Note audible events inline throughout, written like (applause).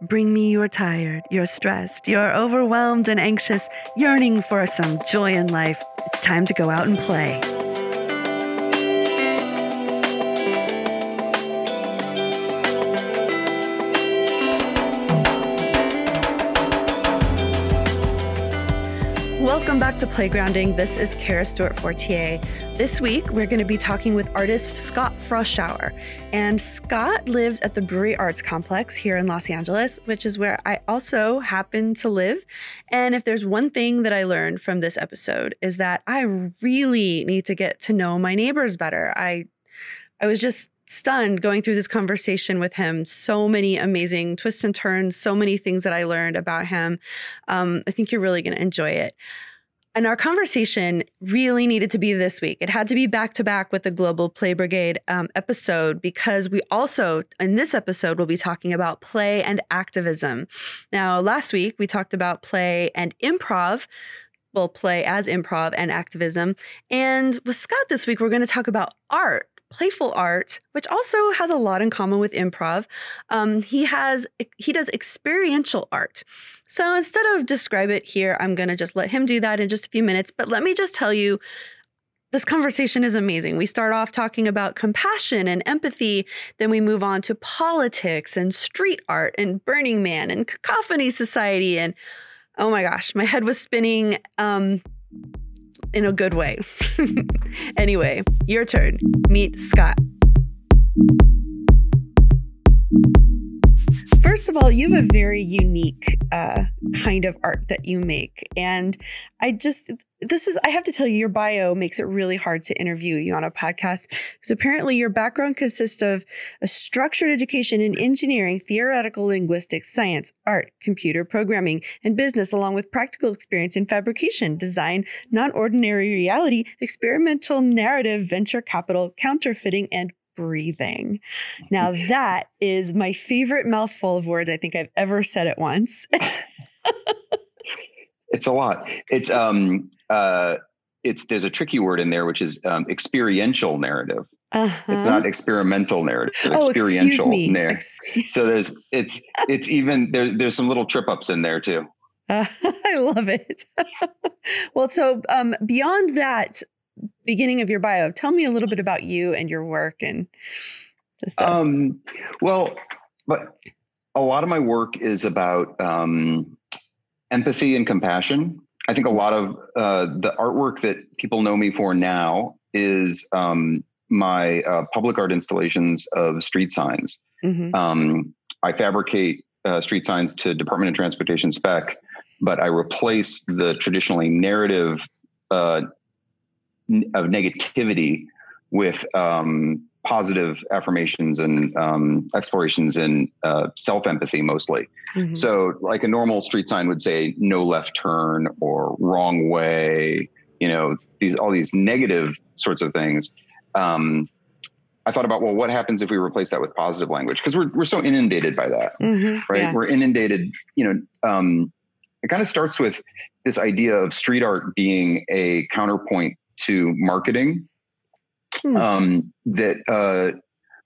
Bring me you're tired, you're stressed, you're overwhelmed and anxious, yearning for some joy in life. It's time to go out and play. To Playgrounding. This is Kara Stewart Fortier. This week, we're going to be talking with artist Scott Froschauer. And Scott lives at the Brewery Arts Complex here in Los Angeles, which is where I also happen to live. And if there's one thing that I learned from this episode is that I really need to get to know my neighbors better. I I was just stunned going through this conversation with him. So many amazing twists and turns, so many things that I learned about him. Um, I think you're really going to enjoy it. And our conversation really needed to be this week. It had to be back to back with the Global Play Brigade um, episode because we also, in this episode, will be talking about play and activism. Now, last week we talked about play and improv. Well, play as improv and activism. And with Scott this week, we're going to talk about art playful art, which also has a lot in common with improv. Um, he has he does experiential art. So instead of describe it here, I'm gonna just let him do that in just a few minutes. But let me just tell you. This conversation is amazing. We start off talking about compassion and empathy, then we move on to politics and street art and Burning Man and Cacophony Society. And oh my gosh, my head was spinning. Um, in a good way. (laughs) anyway, your turn. Meet Scott. First of all, you have a very unique uh, kind of art that you make. And I just, this is, I have to tell you, your bio makes it really hard to interview you on a podcast because apparently your background consists of a structured education in engineering, theoretical linguistics, science, art, computer programming, and business, along with practical experience in fabrication, design, non ordinary reality, experimental narrative, venture capital, counterfeiting, and breathing. Now, (laughs) that is my favorite mouthful of words I think I've ever said at once. (laughs) it's a lot. It's um uh it's there's a tricky word in there which is um, experiential narrative. Uh-huh. It's not experimental narrative. Oh, experiential narrative. (laughs) so there's it's it's even there, there's some little trip ups in there too. Uh, (laughs) I love it. (laughs) well, so um, beyond that, beginning of your bio. Tell me a little bit about you and your work and just. Um, well, but a lot of my work is about um, empathy and compassion. I think a lot of uh, the artwork that people know me for now is um, my uh, public art installations of street signs. Mm-hmm. Um, I fabricate uh, street signs to Department of Transportation spec, but I replace the traditionally narrative uh, of negativity with um, positive affirmations and um, explorations in uh, self empathy mostly. Mm-hmm. So, like a normal street sign would say, "No left turn" or "Wrong way." You know, these all these negative sorts of things. Um, I thought about, well, what happens if we replace that with positive language? Because we're we're so inundated by that, mm-hmm. right? Yeah. We're inundated. You know, um, it kind of starts with this idea of street art being a counterpoint to marketing. Hmm. Um, that uh,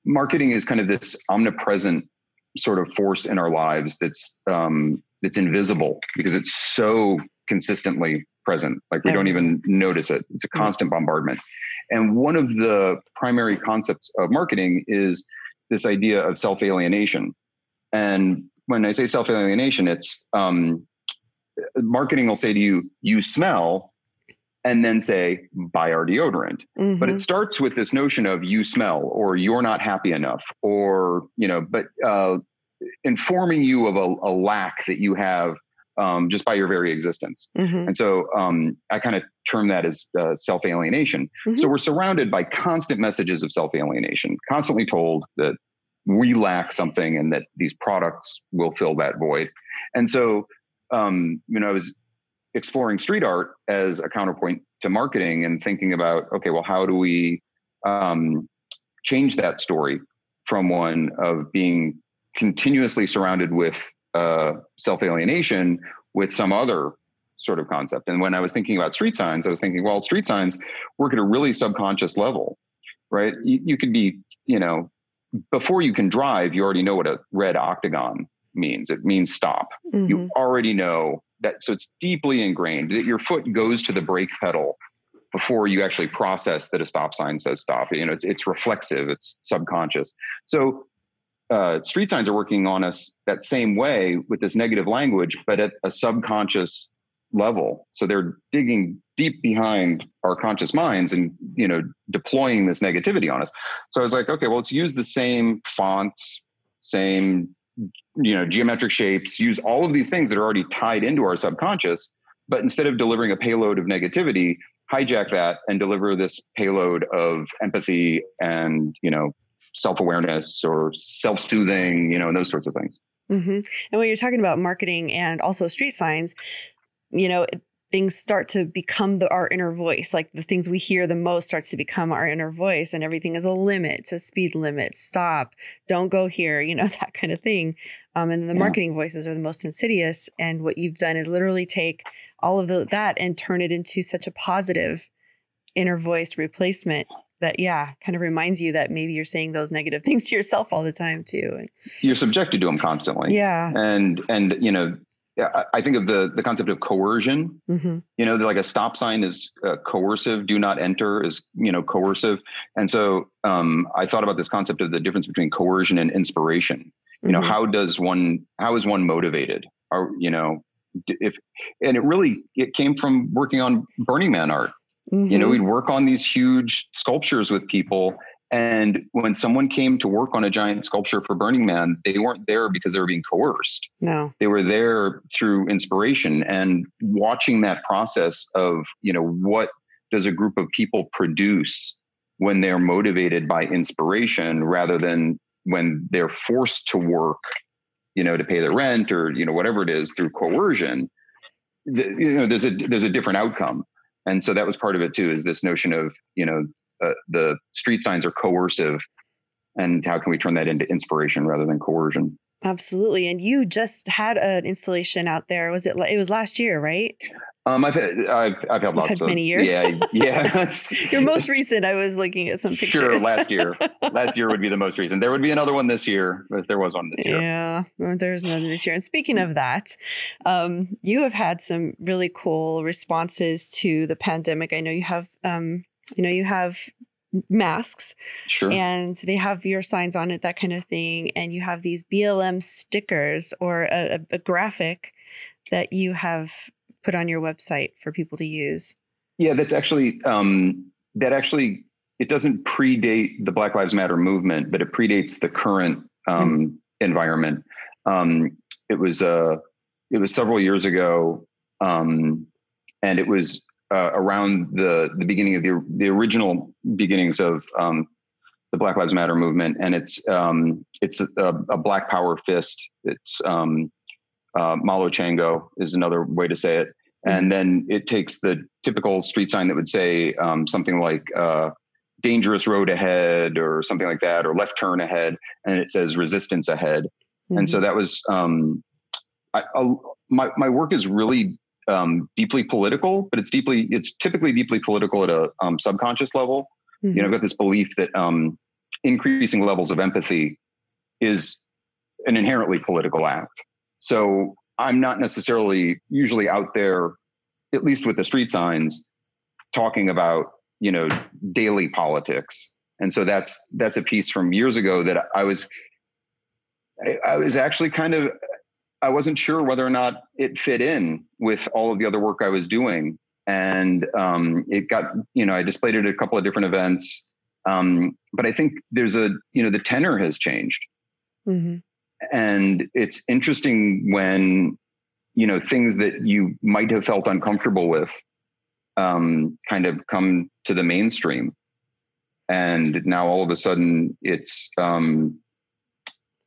marketing is kind of this omnipresent sort of force in our lives that's um, that's invisible because it's so consistently present. Like we don't even notice it. It's a hmm. constant bombardment. And one of the primary concepts of marketing is this idea of self alienation. And when I say self alienation, it's um, marketing will say to you, you smell, and then say buy our deodorant mm-hmm. but it mm-hmm. starts with this notion of you smell or you're not happy enough or you know but uh, informing you of a, a, lack that you have um, just by your very existence mm-hmm. and so um, i kind of term that as uh, self-alienation mm-hmm. so we're surrounded by constant messages of self-alienation constantly told that we lack something and that these products will fill that void and so um, you know i was exploring street art as a counterpoint to marketing and thinking about okay well how do we um, change that story from one of being continuously surrounded with uh, self-alienation with some other sort of concept and when i was thinking about street signs i was thinking well street signs work at a really subconscious level right you, you could be you know before you can drive you already know what a red octagon means. It means stop. Mhm. You already know that. So it's deeply ingrained that your foot goes to the brake pedal before you actually process that a stop sign says stop. You know, it's it's reflexive. It's subconscious. So uh, street signs are working on us that same way with this negative language, but at a subconscious level. So they're digging deep behind our conscious minds and you know deploying this negativity on us. So I was like, okay, well, let's use the same fonts, same you know geometric shapes, use all of these things that are already tied into our subconscious, but instead of delivering a payload of negativity, hijack that and deliver this payload of empathy and you know self-awareness or self-soothing, you know, and those sorts of things. hmm And when you're talking about marketing and also street signs, you know, things start to become the, our inner voice. Like the things we hear the most starts to become our inner voice, and everything is a limit, it's a speed limit, stop, don't go here, you know, (laughs) that kind of thing. Um, and the Yeah. marketing voices are the most insidious. And what you've done is literally take all of the, that and turn it into such a positive inner voice replacement that, yeah, kind of reminds you that maybe you're saying those negative (laughs) things to yourself all the time too. And You're subjected to them constantly. yeah. And and you know, I I think of the the concept of coercion. Hmm you know like a stop sign is uh, coercive do not enter is you know coercive. And so um, i thought about this concept of the difference between coercion and inspiration. You know Mhm. how does one how is one motivated? Or you know if and it really it came from working on burning man art. You know Mhm. we'd work on these huge sculptures with people and when someone came to work on a giant sculpture for burning man they weren't there because they were being coerced. No. they were there through inspiration and watching that process of you know what does a group of people produce when they're motivated by inspiration rather than when they're forced to work you know to pay their rent or you know whatever it is through coercion. The, you know there's a there's a different outcome. And so that was part of it too is this notion of you know uh, the street signs are coercive and how can we turn that into inspiration rather than coercion Absolutely. And you just had an installation out there. Was it? It was last year, right? Um, I've had I've I've had lots had of many years. Yeah, (laughs) yeah. Your most (laughs) recent. I was looking at some pictures. Sure, last year. (laughs) Last year would be the most recent. There would be another one this year if there was one this year. Yeah, there's none this year. And speaking of that, um, you have had some really cool responses to the pandemic. I know you have, um, you know, you have masks Sure. and they have your signs on it, that kind of thing. And you have these BLM stickers or a, a, graphic that you have put on your website for people to use. Yeah, that's actually um, that actually it doesn't predate the Black Lives Matter movement, but it predates the current um, environment. Um, it was uh, it was several years ago, um, and it was uh, around the the beginning of the the original beginnings of um, the Black Lives Matter movement, and it's um, it's a, a Black Power fist. It's um, uh, Malo Chango is another way to say it, and then it takes the typical street sign that would say um, something like uh, "dangerous road ahead" or something like that, or "left turn ahead," and it says "resistance ahead." And so that was um, I, I, my my work is really um, deeply political, but it's deeply it's typically deeply political at a um, subconscious level. Mhm. You know, I've got this belief that um, increasing levels of empathy is an inherently political act. So I'm not necessarily usually out there, at least with the street signs, talking about you know daily politics. And so that's that's a piece from years ago that I was I, I was actually kind of I wasn't sure whether or not it fit in with all of the other work I was doing. And um, it got, you know, I displayed it at a couple of different events. Um, but I think there's a, you know, the tenor has changed. Mhm. And it's interesting when, you know, things that you might have felt uncomfortable with um, kind of come to the mainstream. And now all of a sudden it's, um,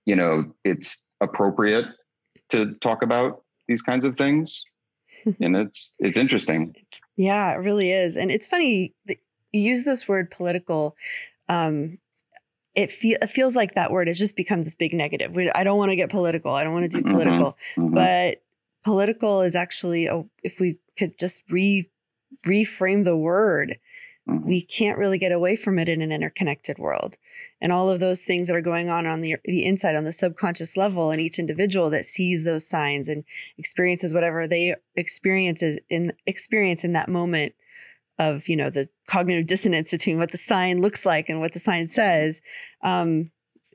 you know, it's appropriate to talk about these kinds of things. (laughs) and it's it's interesting. Yeah, it really is. And it's funny that you use this word political. Um, it, fe- it feels like that word has just become this big negative. We, I don't want to get political. I don't want to do Mhm. political. Mhm. But political is actually, a, if we could just re reframe the word, mm-hmm. we can't really get away from it in an interconnected world. And all of those things that are going on on the, the inside, on the subconscious level, and each individual that sees those signs and experiences whatever they experiences in experience in that moment of you know the cognitive dissonance between what the sign looks like and what the sign says um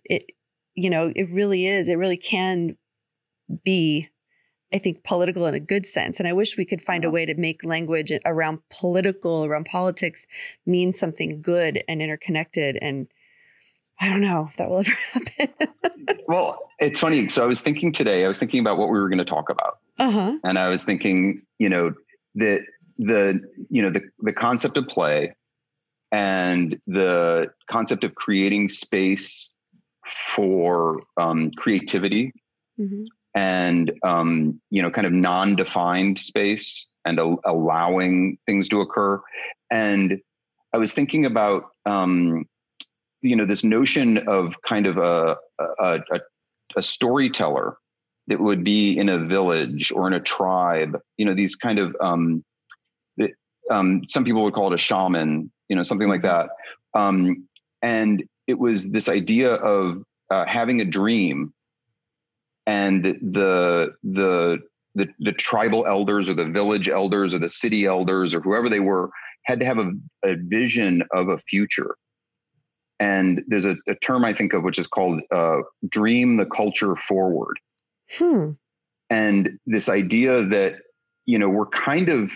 it you know it really is it really can be I think, political in a good sense. And I wish we could find a way to make language around political, around politics, mean something good and interconnected. And I don't know if that will (laughs) ever happen. well, it's funny. So I was thinking today, I was thinking about what we were going to talk about. Uh-huh. And I was thinking, you know, that the, you know, the, the concept of play and the concept of creating space for um, creativity mm-hmm and um, you know kind of non-defined space and a- allowing things to occur. And i was thinking about um, you know this notion of kind of a, a, a, a storyteller that would be in a village or in a tribe you know these kind of um, um, some people would call it a shaman you know something like that. Um, and it was this idea of uh, having a dream and the the the, the tribal elders or the village elders or the city elders or whoever they were had to have a, a vision of a future and there's a, a, term i think of which is called uh, dream the culture forward hmm. and this idea that you know we're kind of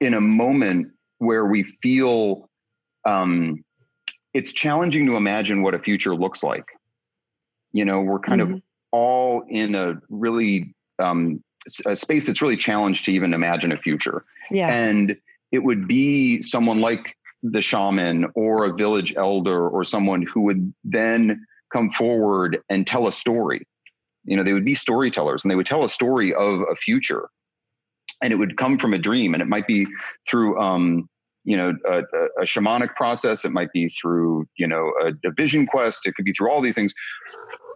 in a moment where we feel um, it's challenging to imagine what a future looks like you know we're kind mm-hmm. of all in a really um, a space that's really challenged to even imagine a future. Yeah. And it would be someone like the shaman or a village elder or someone who would then come forward and tell a story. You know, they would be storytellers and they would tell a story of a future. And it would come from a dream. And it might be through um, you know a, a, shamanic process it might be through you know a, a, vision quest it could be through all these things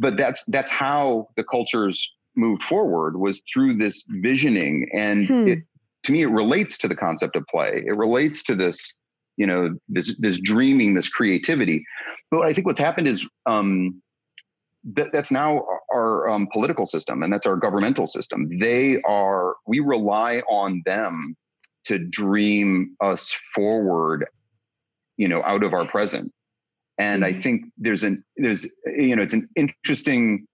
but that's that's how the cultures moved forward was through this visioning. And hmm. it, to me it relates to the concept of play. It relates to this you know this this dreaming this creativity. But i think what's happened is um that, that's now our um, political system and that's our governmental system. They are we rely on them to dream us forward you know out of our present and mm-hmm. i think there's an there's you know it's an interesting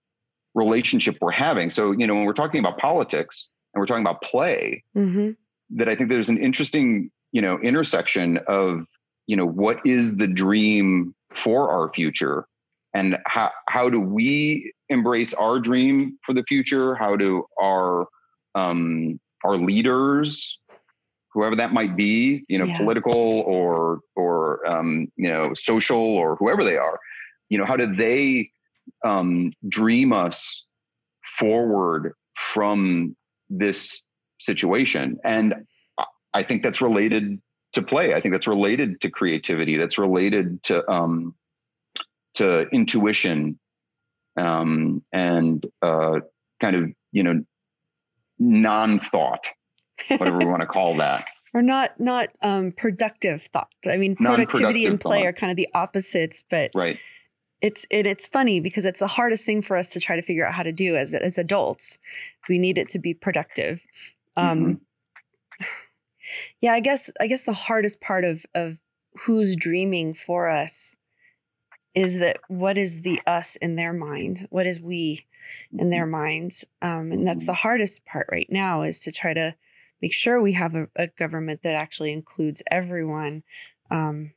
relationship we're having so you know when we're talking about politics and we're talking about play mm-hmm. that i think there's an interesting you know intersection of you know what is the dream for our future and how how do we embrace our dream for the future how do our um our leaders whoever that might be, you know, yeah. political or or um, you know, social or whoever they are, you know, how do they um, dream us forward from this situation? And I think that's related to play. I think that's related to creativity. That's related to um, to intuition um, and uh, kind of you know non-thought whatever we (laughs) want to call that. Or not not um, productive thought. I mean, productivity and play thought. are kind of the opposites, but right. It's it, it's funny because it's the hardest thing for us to try to figure out how to do as as adults. We need it to be productive. Um, mm-hmm. (sighs) Yeah, I guess I guess the hardest part of of who's dreaming for us is that what is the us in their mind? What is we in their mm-hmm. minds? Um, and that's the hardest part right now is to try to make sure we have a, a government that actually includes everyone. Um,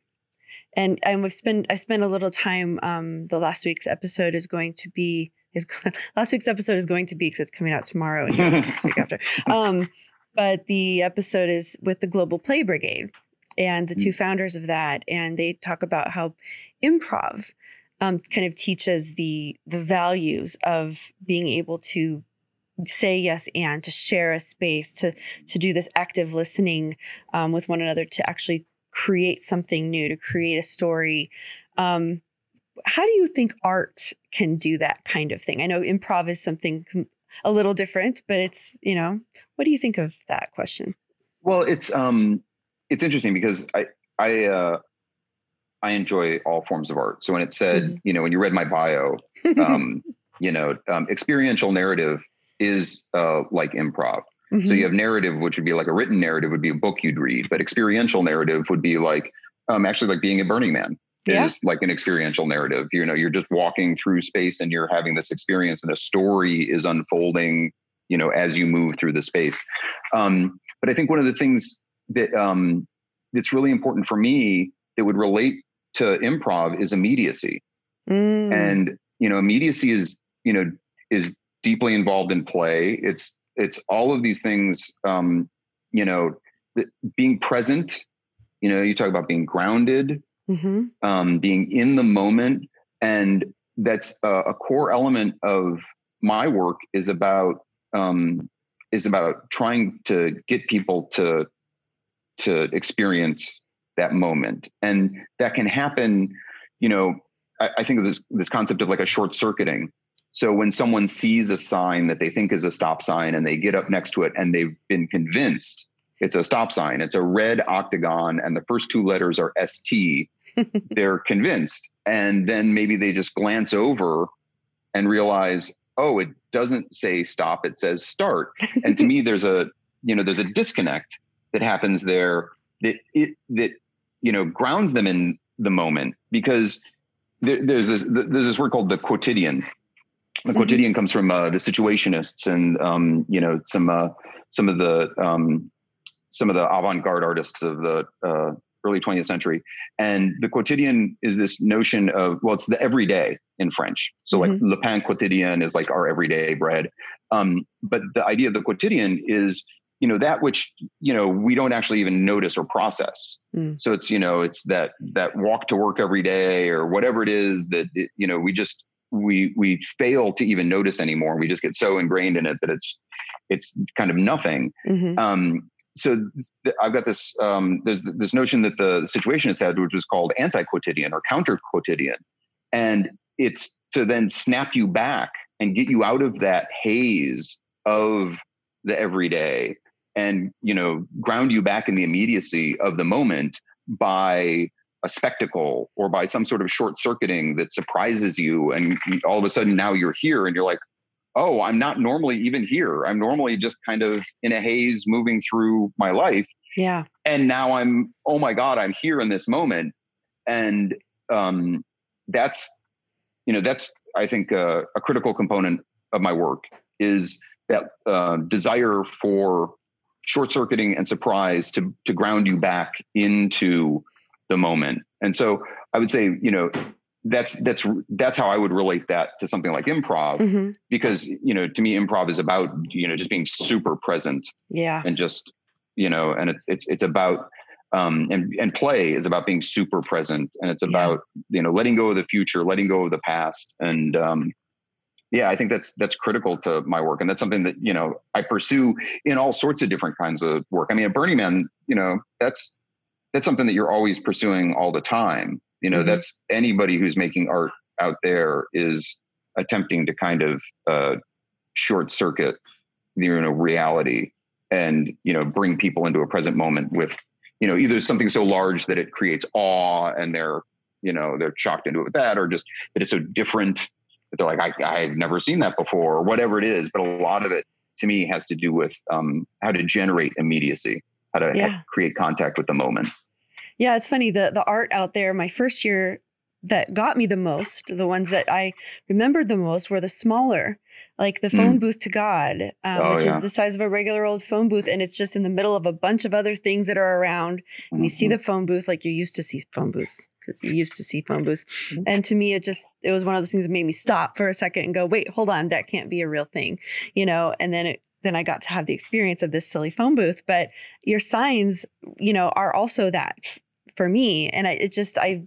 and and we've spent I spent a little time. Um, the last week's episode is going to be is (laughs) last week's episode is going to be because it's coming out tomorrow and next week after. (laughs) Um, but the episode is with the Global Play Brigade and the two mm. founders of that, and they talk about how improv um, kind of teaches the the values of being able to say yes and to share a space to to do this active listening um, with one another to actually create something new to create a story um, how do you think art can do that kind of thing i know improv is something a little different but it's you know what do you think of that question well it's um it's interesting because i I uh, I enjoy all forms of art. So when it said, mm-hmm. you know, when you read my bio, (laughs) um, you know, um, experiential narrative is uh, like improv. Mm-hmm. So you have narrative, which would be like a written narrative, would be a book you'd read, but experiential narrative would be like um, actually like being a Burning Man yeah. is like an experiential narrative. You know, you're just walking through space and you're having this experience, and a story is unfolding. You know, as you move through the space. Um, but I think one of the things that um, that's really important for me that would relate to improv is immediacy, mm. and you know, immediacy is you know is deeply involved in play. It's it's all of these things. Um, you know, being present. You know, you talk about being grounded, mm-hmm. um, being in the moment, and that's a, a, core element of my work. Is about um, is about trying to get people to to experience that moment, and that can happen. You know, I, I think of this this concept of like a short circuiting so when someone sees a sign that they think is a stop sign and they get up next to it and they've been convinced it's a stop sign, it's a red octagon and the first two letters are ST, (laughs) they're convinced. And then maybe they just glance over and realize, oh, it doesn't say stop, it says start. And to me, (laughs) there's a, you know, there's a disconnect that happens there that it that, you know, grounds them in the moment because there, there's this there's this word called the quotidian the mm-hmm. quotidian comes from uh, the situationists and um, you know some uh, some of the um, some of the avant-garde artists of the uh, early 20th century and the quotidian is this notion of well it's the everyday in french so mm-hmm. like le pain quotidien is like our everyday bread um, but the idea of the quotidian is you know that which you know we don't actually even notice or process mm. so it's you know it's that that walk to work every day or whatever it is that it, you know we just we we fail to even notice anymore. We just get so ingrained in it that it's it's kind of nothing. Mm-hmm. Um, so th- I've got this um, there's this notion that the situationist had, which was called anti-quotidian or counter-quotidian, and it's to then snap you back and get you out of that haze of the everyday and you know ground you back in the immediacy of the moment by a spectacle or by some sort of short circuiting that surprises you and all of a sudden now you're here and you're like oh i'm not normally even here. I'm normally just kind of in a haze moving through my life. Yeah. And now i'm oh my god i'm here in this moment. And um that's you know that's i think uh, a critical component of my work is that uh, desire for short circuiting and surprise to to ground you back into the moment. And so I would say, you know, that's that's that's how I would relate that to something like improv mm-hmm. because you know to me improv is about you know just being super present yeah and just you know and it's it's it's about um and and play is about being super present and it's about yeah. you know letting go of the future letting go of the past and um yeah i think that's that's critical to my work and that's something that you know i pursue in all sorts of different kinds of work i mean at burning man you know that's that's something that you're always pursuing all the time. You know, mm-hmm. that's anybody who's making art out there is attempting to kind of uh, short circuit, you know, reality and you know bring people into a present moment with you know either something so large that it creates awe and they're you know they're shocked into it with that or just that it's so different that they're like I, i've never seen that before or whatever it is but a lot of it to me has to do with um, how to generate immediacy how to yeah. create contact with the moment. Yeah, it's funny. The the art out there, my first year that got me the most, the ones that I remembered the most were the smaller, like the phone mm. booth to God, um, oh, which yeah. is the size of a regular old phone booth. And it's just in the middle of a bunch of other things that are around. And mm-hmm. you see mm-hmm. the phone booth like you used to see phone booths because you used to see phone booths. Mm-hmm. And to me, it just, it was one of those things that made me stop for a second and go, wait, hold on, that can't be a real thing, you know? And then it, then I got to have the experience of this silly phone booth. But your signs, you know, are also that for me. And I, it just, I,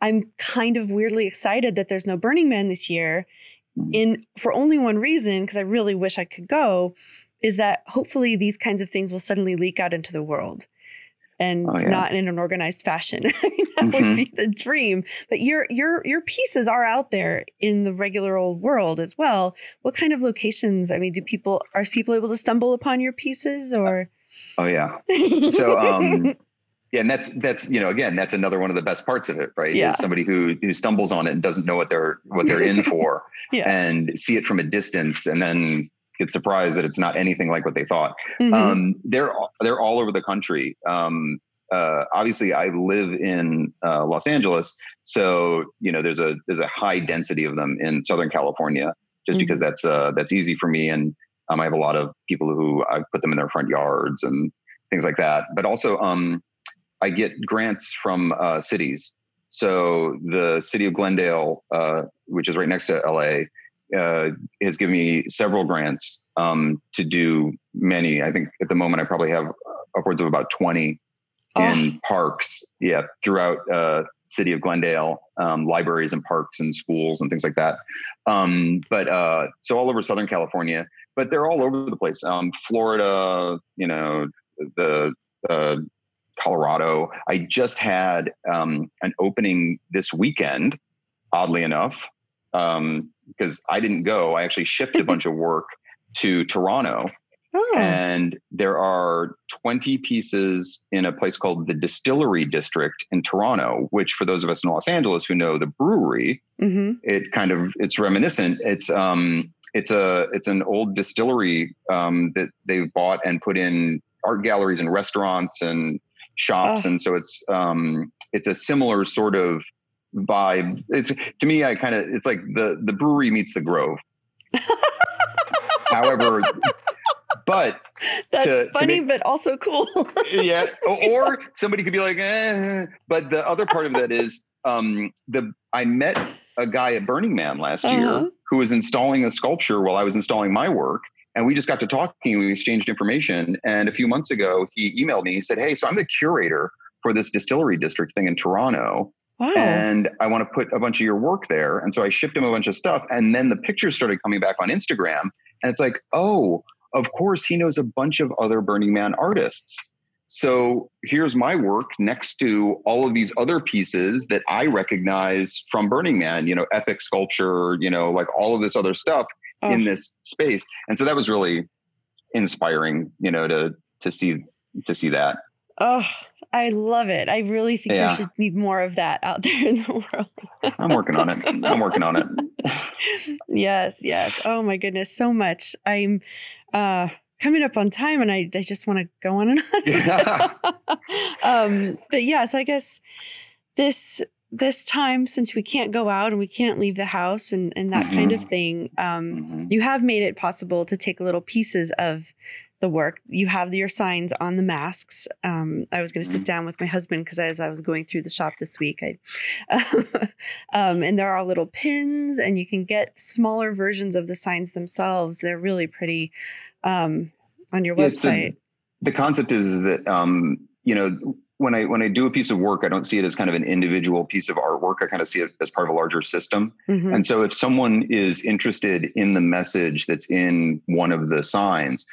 I'm kind of weirdly excited that there's no Burning Man this year. Mm. In for only one reason, because I really wish I could go, is that hopefully these kinds of things will suddenly leak out into the world and oh, yeah. not in an organized fashion. (laughs) that mm-hmm. would be the dream. But your your your pieces are out there in the regular old world as well. What kind of locations? I mean, do people are people able to stumble upon your pieces or? Oh yeah. So um, (laughs) Yeah, and that's that's you know again that's another one of the best parts of it, right? Yeah. Is somebody who who stumbles on it and doesn't know what they're what they're in (laughs) for, Yeah. and see it from a distance, and then get surprised that it's not anything like what they thought. Mhm. Um, they're they're all over the country. Um, uh, obviously, I live in uh, Los Angeles, so you know there's a there's a high density of them in Southern California, just Mhm. because that's uh, that's easy for me, and um, I have a lot of people who I put them in their front yards and things like that. But also, um, I get grants from uh, cities. So the city of Glendale, uh, which is right next to LA, uh, has given me several grants um, to do many. I think at the moment I probably have upwards of about 20 in parks, yeah, throughout uh, city of Glendale, um, libraries and parks and schools and things like that. Um, but uh, so all over Southern California, but they're all over the place. Um, Florida, you know, the uh, Colorado. I just had um, an opening this weekend, oddly enough, because I didn't go. I actually shipped a (laughs) bunch of work to Toronto Oh. and there are 20 pieces in a place called the Distillery District in Toronto, which for those of us in Los Angeles who know the brewery, hmm it kind of it's reminiscent. It's um it's a it's an old distillery um, that they've bought and put in art galleries and restaurants and shops, Oh. and so it's um it's a similar sort of vibe. It's to me, I kind of it's like the the brewery meets the Grove. However, (laughs) but That's to- to funny, make- but also cool. (laughs) yeah (laughs) or, or somebody could be like eh. but the other part of that is um the i met a guy at burning man last Uh-huh. year who was installing a sculpture while i was installing my work and we just got to talking we exchanged information and a few months ago he emailed me he said hey so i'm the curator for this distillery district thing in toronto wow. and I want to put a bunch of your work there. And so I shipped him a bunch of stuff. And then the pictures started coming back on Instagram. And it's like, oh, of course, he knows a bunch of other Burning Man artists. So here's my work next to all of these other pieces that I recognize from Burning Man, you know, epic sculpture, you know, like all of this other stuff Oh. in this space. And so that was really inspiring, you know, to to see to see that. Oh, I love it. I really think Yeah. there should be more of that out (laughs) there in the world. I'm working on it. I'm working on it. (laughs) yes, yes. Oh my goodness, so much. I'm uh coming up on time and I, I just want to go on and on. (laughs) um but yeah, so I guess this this time since we can't go out and we can't leave the house and and that kind of Mhm. thing, um Mhm. you have made it possible to take little pieces of the work. You have your signs on the masks. Um, I was going to sit Mhm. down with my husband because as I was going through the shop this week, I, (laughs) um, and there are little pins, and you can get smaller versions of the signs themselves. They're really pretty um, on your Yeah, so website. the concept is, is that um, you know when I when I do a piece of work, I don't see it as kind of an individual piece of artwork. I kind of see it as part of a larger system. Mhm. And so if someone is interested in the message that's in one of the signs,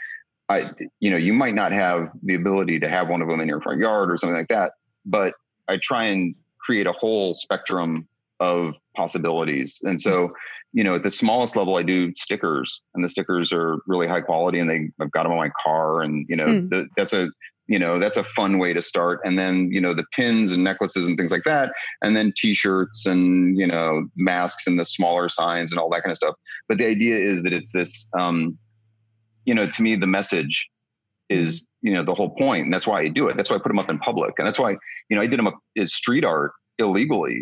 I you know, you might not have the ability to have one of them in your front yard or something like that, but I try and create a whole spectrum of possibilities. And so, you know, at the smallest level I do stickers and the stickers are really high quality and they I've got them on my car and you know, Hmm. the, that's a you know that's a fun way to start and then you know the pins and necklaces and things like that and then t-shirts and you know masks and the smaller signs and all that kind of stuff but the idea is that it's this um you know to me the message is you know the whole point and that's why i do it that's why i put them up in public and that's why you know i did them up as street art illegally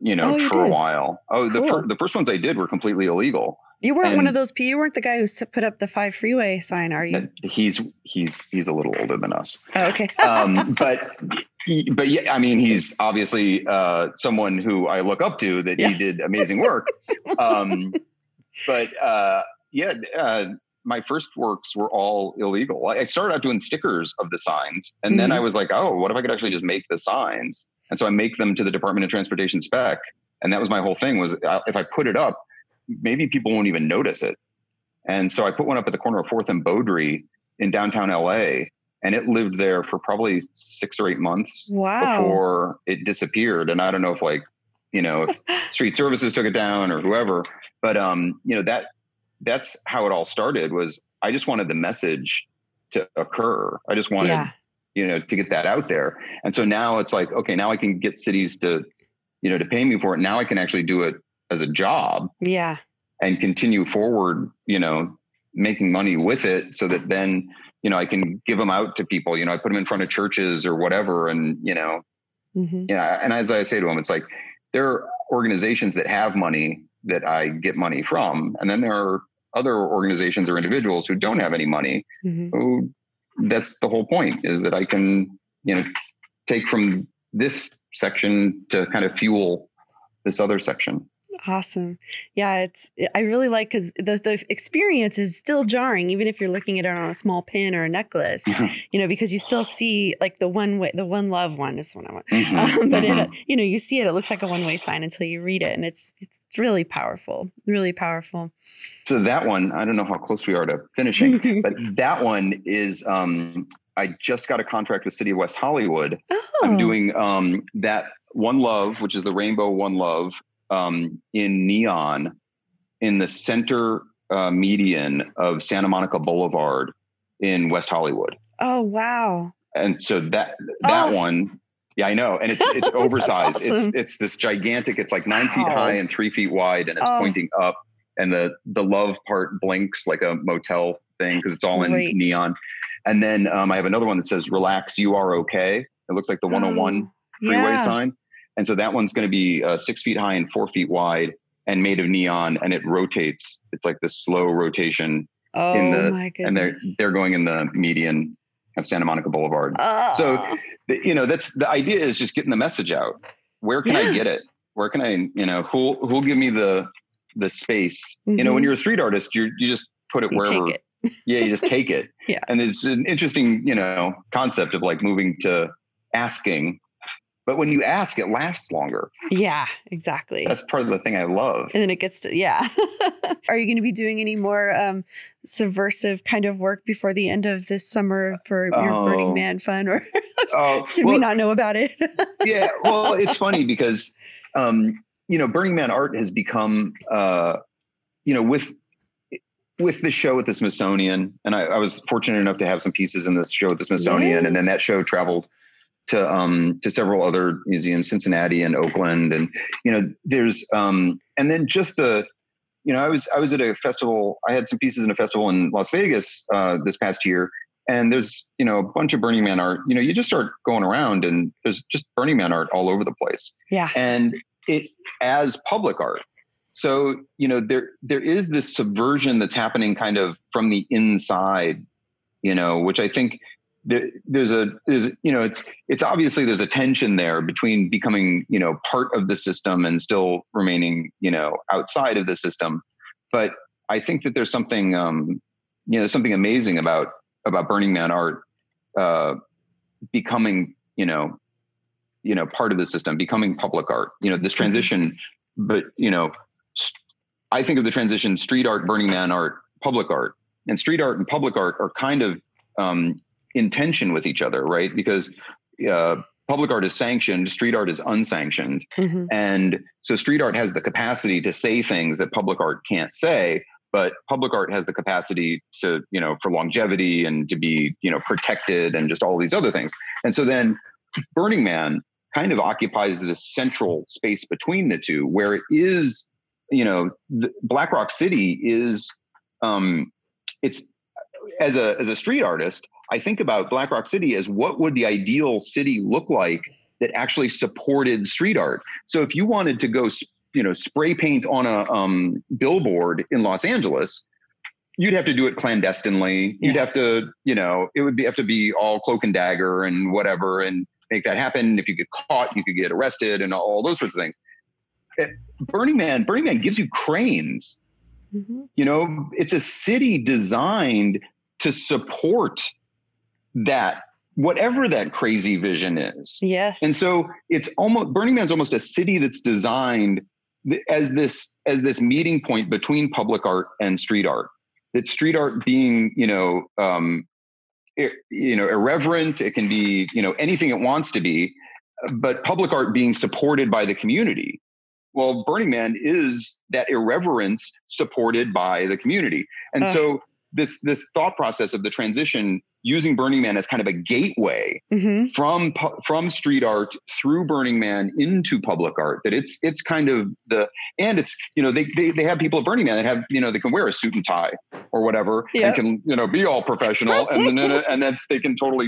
you know Oh, you for a while oh the, fir- the first ones i did were completely illegal You weren't one of those. You weren't the guy who put up the five freeway sign, are you? he's he's he's a little older than us Oh, okay. (laughs) um, but but yeah, I mean, he's (laughs) obviously uh, someone who I look up to that Yeah. he did amazing work. (laughs) Um, but uh, yeah, uh, my first works were all illegal. I started out doing stickers of the signs, and then Mhm. I was like, oh, what if I could actually just make the signs? And so I make them to the Department of Transportation spec, and that was my whole thing. Was uh, if I put it up, maybe people won't even notice it. And so I put one up at the corner of Fourth and Beaudry in downtown LA, and it lived there for probably six or eight months wow. before it disappeared. And I don't know if like, you know, if (laughs) street services took it down or whoever, but um, you know, that that's how it all started was I just wanted the message to occur. I just wanted, yeah. you know, to get that out there. And so now it's like, okay, now I can get cities to, you know, to pay me for it. Now I can actually do it as a job. Yeah. And continue forward, you know, making money with it so that then, you know, I can give them out to people, you know, I put them in front of churches or whatever. And, you know, mm-hmm. yeah. And as I say to them, it's like, there are organizations that have money that I get money from. And then there are other organizations or individuals who don't have any money mm-hmm. who that's the whole point is that I can, you know, take from this section to kind of fuel this other section. Awesome. Yeah, it's I really like because the the experience is still jarring, even if you're looking at it on a small pin or a necklace. you know, because you still see like the one way, the one love one is the one I want. Mm-hmm. Um, (laughs) but mm-hmm. it, you know, you see it, it looks like a one way sign until you read it, and it's it's really powerful, really powerful. So that one, I don't know how close we are to finishing, (laughs) but that one is um, I just got a contract with City of West Hollywood. Oh. I'm doing um, that One Love, which is the Rainbow One Love um, in neon in the center uh, median of Santa Monica Boulevard in West Hollywood. Oh wow! And so that that oh. one yeah, I know, and it's it's (laughs) oversized. awesome. It's it's this gigantic. It's like nine wow. feet high and three feet wide, and it's oh. pointing up. And the the love part blinks like a motel thing because it's all great. in neon. And then um, I have another one that says "Relax, you are okay." It looks like the 101 freeway yeah. sign. And so that one's going to be uh, six feet high and four feet wide, and made of neon, and it rotates. It's like this slow rotation. Oh in the, my goodness! And they're they're going in the median of Santa Monica Boulevard. Uh, so, you know, that's the idea is just getting the message out. Where can yeah. I get it? Where can I, you know, who who'll give me the the space? Mm-hmm. You know, when mm-hmm. you're a street artist, you you just put it you wherever. It. (laughs) yeah, you just take it. (laughs) yeah. And it's an interesting, you know, concept of like moving to asking but when you ask, it lasts longer. Yeah, exactly. That's part of the thing I love. And then it gets to, yeah. (laughs) Are you going to be doing any more um, subversive kind of work before the end of this summer for your oh. Burning Man fun? Or (laughs) oh, should well, we not know about it? (laughs) yeah, well, it's funny because, um, you know, Burning Man art has become, uh, you know, with with the show at the Smithsonian, and I, I, was fortunate enough to have some pieces in this show at the Smithsonian, yeah. and then that show traveled to um, to several other museums, Cincinnati and Oakland, and you know, there's um, and then just the, you know, I was I was at a festival. I had some pieces in a festival in Las Vegas uh, this past year, and there's you know a bunch of Burning Man art. You know, you just start going around, and there's just Burning Man art all over the place. Yeah, and it as public art. So you know, there there is this subversion that's happening kind of from the inside. You know, which I think there, there's a there's you know it's it's obviously there's a tension there between becoming you know part of the system and still remaining you know outside of the system but i think that there's something um you know something amazing about about burning man art uh becoming you know you know part of the system becoming public art you know this mm-hmm. transition but you know i think of the transition street art burning man art public art and street art and public art are kind of um, in tension with each other, right? Because uh, public art is sanctioned, street art is unsanctioned. Mm-hmm. And so street art has the capacity to say things that public art can't say, but public art has the capacity to, you know, for longevity and to be, you know, protected and just all these other things. And so then Burning Man kind of occupies this central space between the two where it is, you know, Black Rock City is um it's as a as a street artist, I think about Black Rock City as what would the ideal city look like that actually supported street art. So if you wanted to go, you know, spray paint on a um, billboard in Los Angeles, you'd have to do it clandestinely. You'd have to, you know, it would be, have to be all cloak and dagger and whatever, and make that happen. If you get caught, you could get arrested and all those sorts of things. Burning Man, Burning Man gives you cranes. Mm-hmm. You know, it's a city designed to support that whatever that crazy vision is. Yes. And so it's almost Burning Man's almost a city that's designed as this as this meeting point between public art and street art. That street art being, you know, um, you know, irreverent. It can be, you know, anything it wants to be, but public art being supported by the community. Well, Burning Man is that irreverence supported by the community, and uh. so this this thought process of the transition using Burning Man as kind of a gateway Mhm. from from street art through Burning Man into public art. That it's it's kind of the and it's you know they they, they have people at Burning Man that have you know they can wear a suit and tie or whatever Yep. and can you know be all professional and then and then they can totally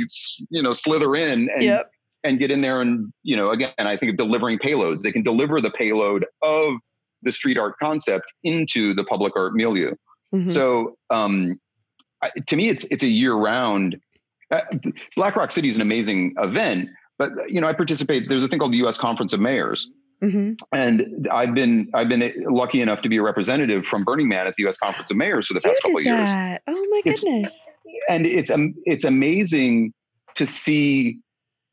you know slither in and Yep. and get in there and you know again I think of delivering payloads. They can deliver the payload of the street art concept into the public art milieu. Mhm. So um, I, to me, it's it's a year round. Uh, Black Rock City is an amazing event, but you know I participate. There's a thing called the U.S. Conference of Mayors, Mhm. and I've been I've been lucky enough to be a representative from Burning Man at the U.S. Conference of Mayors for the past couple of years. Oh my It's- goodness. and it's um, it's amazing to see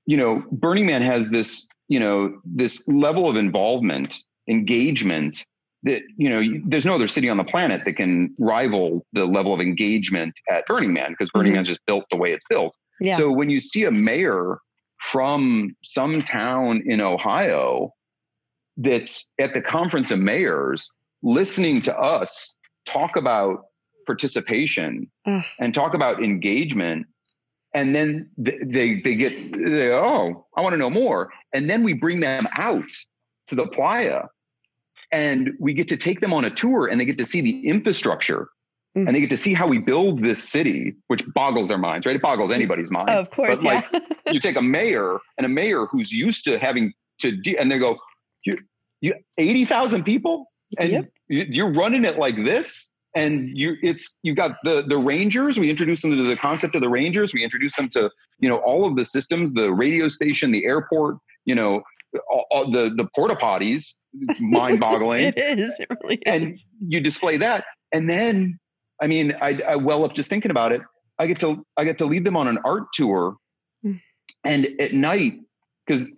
you know burning man has this you know this level of involvement engagement that you know you- there's no other city on the planet that can rival the level of engagement at burning man because burning Mhm. man's just built the way it's built Yeah. so when you see a mayor from some town in ohio that's at the conference of mayors listening to us talk about participation Ugh. and talk about engagement and then th- they they get they, oh i want to know more and then we bring them out to the playa and we get to take them on a tour and they get to see the infrastructure Mhm. and they get to see how we build this city which boggles their minds right it boggles anybody's mind of course, but, yeah. (laughs) you take a mayor and a mayor who's used to having to de- and they go you you 80,000 people and Yep. you- you're running it like this and you it's you've got the the rangers we introduced them to the concept of the rangers we introduced them to you know all of the systems the radio station the airport you know all, all the the porta potties mind boggling (laughs) it is. It really and is. you display that and then i mean I, I well up just thinking about it i get to i get to lead them on an art tour Mm. and at night because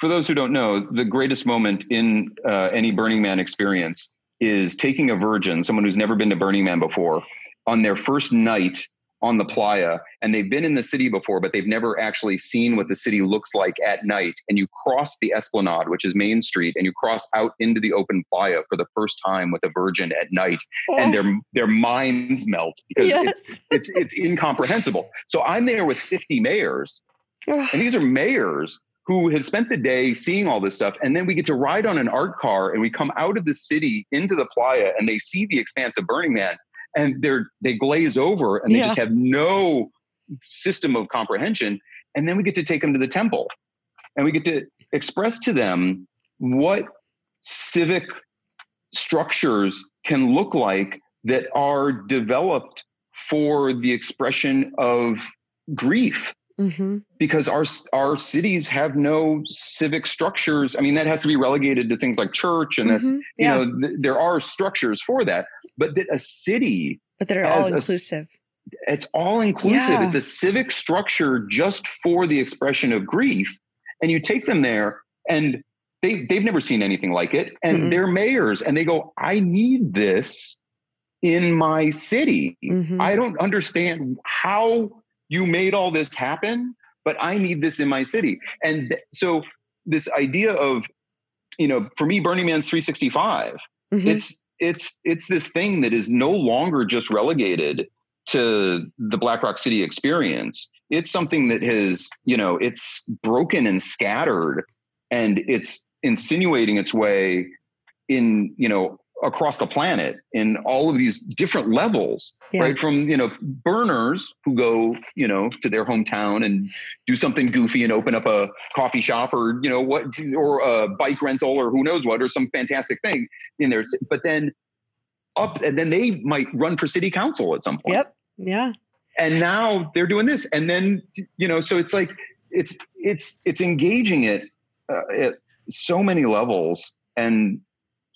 for those who don't know the greatest moment in uh, any burning man experience is taking a virgin someone who's never been to burning man before on their first night on the playa and they've been in the city before but they've never actually seen what the city looks like at night and you cross the esplanade which is main street and you cross out into the open playa for the first time with a virgin at night and Oh, their their minds melt because it's yes. it's it's incomprehensible. So i'm there with 50 mayors and these are mayors who have spent the day seeing all this stuff and then we get to ride on an art car and we come out of the city into the playa and they see the expanse of burning man and they're they glaze over and they Yeah. just have no system of comprehension and then we get to take them to the temple and we get to express to them what civic structures can look like that are developed for the expression of grief Mhm. because our our cities have no civic structures. I mean, that has to be relegated to things like church, and that's Mhm. you know th- there are structures for that. But that a city, but they're all a s- inclusive. it's all inclusive. Yeah. It's a civic structure just for the expression of grief, and you take them there, and they they've never seen anything like it, and Mm-mm. they're mayors, and they go, "I need this in my city." Mhm. I don't understand how you made all this happen, but I need this in my city. And th- so this idea of, you know, for me, Burning Man's 365, Mhm. it's it's it's this thing that is no longer just relegated to the Black Rock City experience. It's something that has, you know, it's broken and scattered and it's insinuating its way in, you know, across the planet in all of these different levels Yeah. right from you know burners who go you know to their hometown and do something goofy and open up a coffee shop or you know what or a bike rental or who knows what or some fantastic thing in there but then up and then they might run for city council at some point Yep. Yeah. and now they're doing this and then you know so it's like it's it's it's engaging it uh, at so many levels and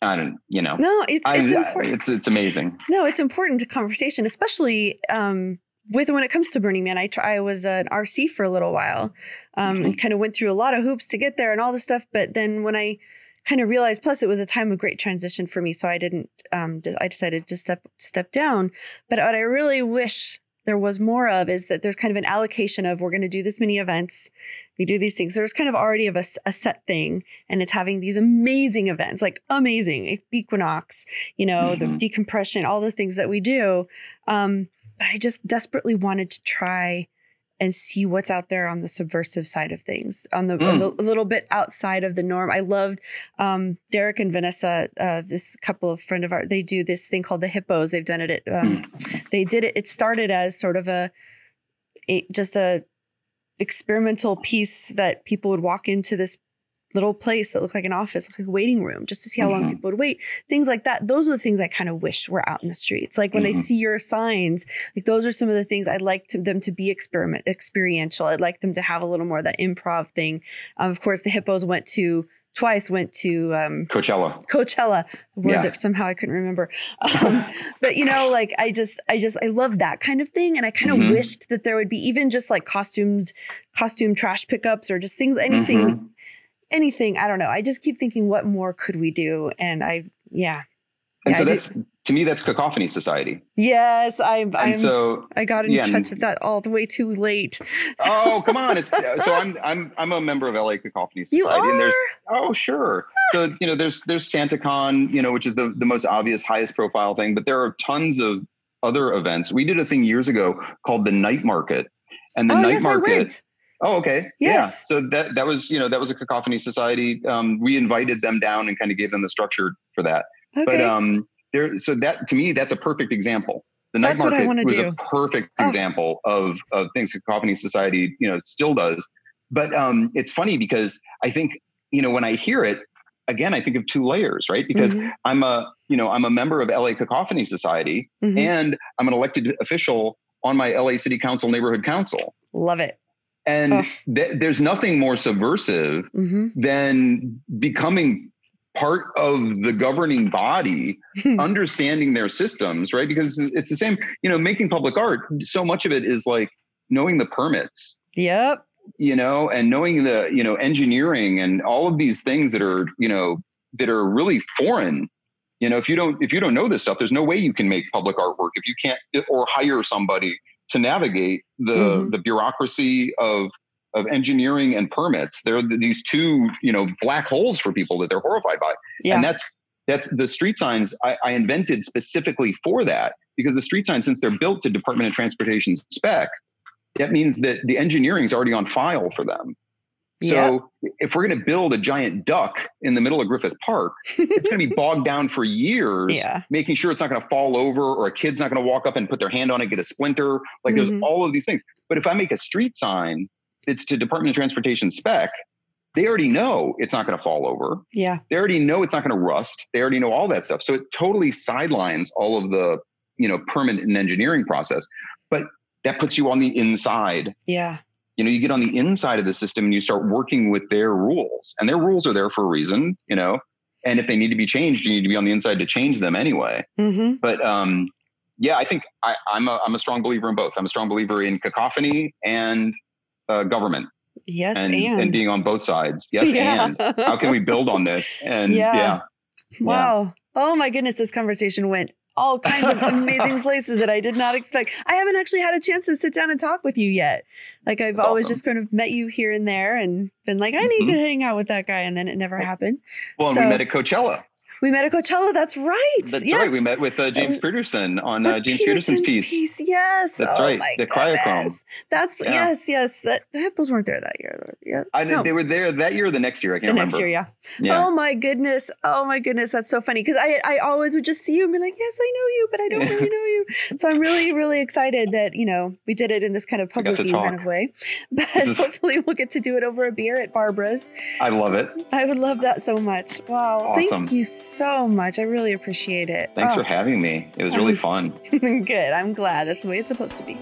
i don't you know No, it's it's I- important. it's it's amazing No, it's important to conversation, especially um, with when it comes to Burning Man. I try, I was an RC for a little while, um, and kind of went through a lot of hoops to get there and all this stuff. But then when I kind of realized, plus it was a time of great transition for me, so I didn't. Um, I decided to step step down. But what I really wish there was more of is that there's kind of an allocation of we're going to do this many events, we do these things. There's kind of already of a set thing, and it's having these amazing events, like amazing equinox, you know, Mhm. the decompression, all the things that we do. Um, but I just desperately wanted to try and see what's out there on the subversive side of things, on the, mm. on the a little bit outside of the norm. I loved um, Derek and Vanessa, uh, this couple of friend of ours. They do this thing called the Hippos. They've done it. At, um, mm. They did it. It started as sort of a, a just a experimental piece that people would walk into this little place that looked like an office, like a waiting room, just to see how mm-hmm. long people would wait. Things like that. Those are the things I kind of wish were out in the streets. Like when mm-hmm. I see your signs, like those are some of the things I'd like to, them to be experiment experiential. I'd like them to have a little more of that improv thing. Um, of course, the hippos went to twice went to um, Coachella. Coachella, word yeah. that somehow I couldn't remember. Um, (laughs) but you know, like I just, I just, I love that kind of thing, and I kind of mm-hmm. wished that there would be even just like costumes, costume trash pickups, or just things, anything, mm-hmm. Anything. I don't know. I just keep thinking, what more could we do? And I, yeah. And yeah, so I that's do to me that's cacophony society yes i'm i'm so i got in yeah, touch with that all the way too late oh (laughs) come on it's so i'm i'm i'm a member of la cacophony society you are? and there's oh sure so you know there's there's santacon you know which is the the most obvious highest profile thing but there are tons of other events we did a thing years ago called the night market and the oh, night yes, market Oh, okay. Yes. Yeah. So that that was you know that was a cacophony society. Um, we invited them down and kind of gave them the structure for that. Okay. But um, there so that to me that's a perfect example the night that's market was do. a perfect oh. example of of things cacophony society you know still does but um it's funny because i think you know when i hear it again i think of two layers right because mm-hmm. i'm a you know i'm a member of la cacophony society mm-hmm. and i'm an elected official on my la city council neighborhood council love it and oh. th- there's nothing more subversive mm-hmm. than becoming part of the governing body hmm. understanding their systems right because it's the same you know making public art so much of it is like knowing the permits yep you know and knowing the you know engineering and all of these things that are you know that are really foreign you know if you don't if you don't know this stuff there's no way you can make public artwork if you can't or hire somebody to navigate the mm-hmm. the bureaucracy of of engineering and permits. They're these two, you know, black holes for people that they're horrified by. Yeah. And that's that's the street signs I, I invented specifically for that because the street signs, since they're built to Department of Transportation spec, that means that the engineering is already on file for them. So if we're going to build a giant duck in the middle of Griffith Park, it's going to be (laughs) bogged down for years, yeah. making sure it's not going to fall over or a kid's not going to walk up and put their hand on it, get a splinter. Like mm-hmm. there's all of these things. But if I make a street sign it's to Department of Transportation spec, they already know it's not going to fall over. Yeah. They already know it's not going to rust. They already know all that stuff. So it totally sidelines all of the, you know, permanent and engineering process. But that puts you on the inside. Yeah. You know, you get on the inside of the system and you start working with their rules. And their rules are there for a reason, you know. And if they need to be changed, you need to be on the inside to change them anyway. Mm-hmm. But um, yeah, I think I, I'm a I'm a strong believer in both. I'm a strong believer in cacophony and uh, government. Yes, and, and, and being on both sides. Yes, (laughs) yeah. and how can we build on this? And (laughs) yeah, yeah. wow. Yeah. Oh my goodness, this conversation went all kinds of (laughs) amazing places that I did not expect. I haven't actually had a chance to sit down and talk with you yet. Like I've That's always awesome. just kind of met you here and there and been like, I need mm-hmm. to hang out with that guy, and then it never happened. Well, so, we met at Coachella. We met at Coachella. That's right. That's yes. right. We met with uh, James Peterson on uh, James Peterson's, Peterson's piece. piece. Yes. That's oh right. The goodness. Cryochrome. That's yeah. yes, yes. That the hippos weren't there that year. Yeah. I, no. They were there that year or the next year. I can't the remember. next year, yeah. yeah. Oh my goodness. Oh my goodness. That's so funny because I I always would just see you and be like, yes, I know you, but I don't really (laughs) know you. So I'm really really excited that you know we did it in this kind of public kind of way. (laughs) But is, hopefully we'll get to do it over a beer at Barbara's. I love it. I would love that so much. Wow. Awesome. Thank you so much. I really appreciate it. Thanks oh. for having me. It was really fun. (laughs) Good. I'm glad. That's the way it's supposed to be.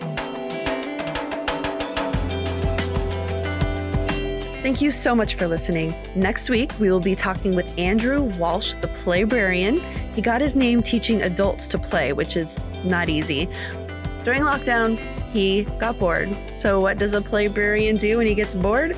Thank you so much for listening. Next week, we will be talking with Andrew Walsh, the playbrarian. He got his name teaching adults to play, which is not easy. During lockdown, he got bored. So, what does a playbrarian do when he gets bored?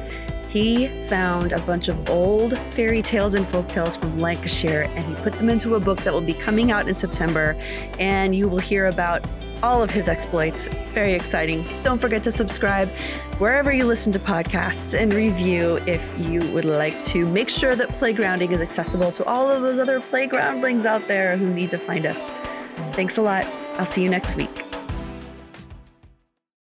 He found a bunch of old fairy tales and folk tales from Lancashire and he put them into a book that will be coming out in September. And you will hear about all of his exploits. Very exciting. Don't forget to subscribe wherever you listen to podcasts and review if you would like to. Make sure that playgrounding is accessible to all of those other playgroundlings out there who need to find us. Thanks a lot. I'll see you next week.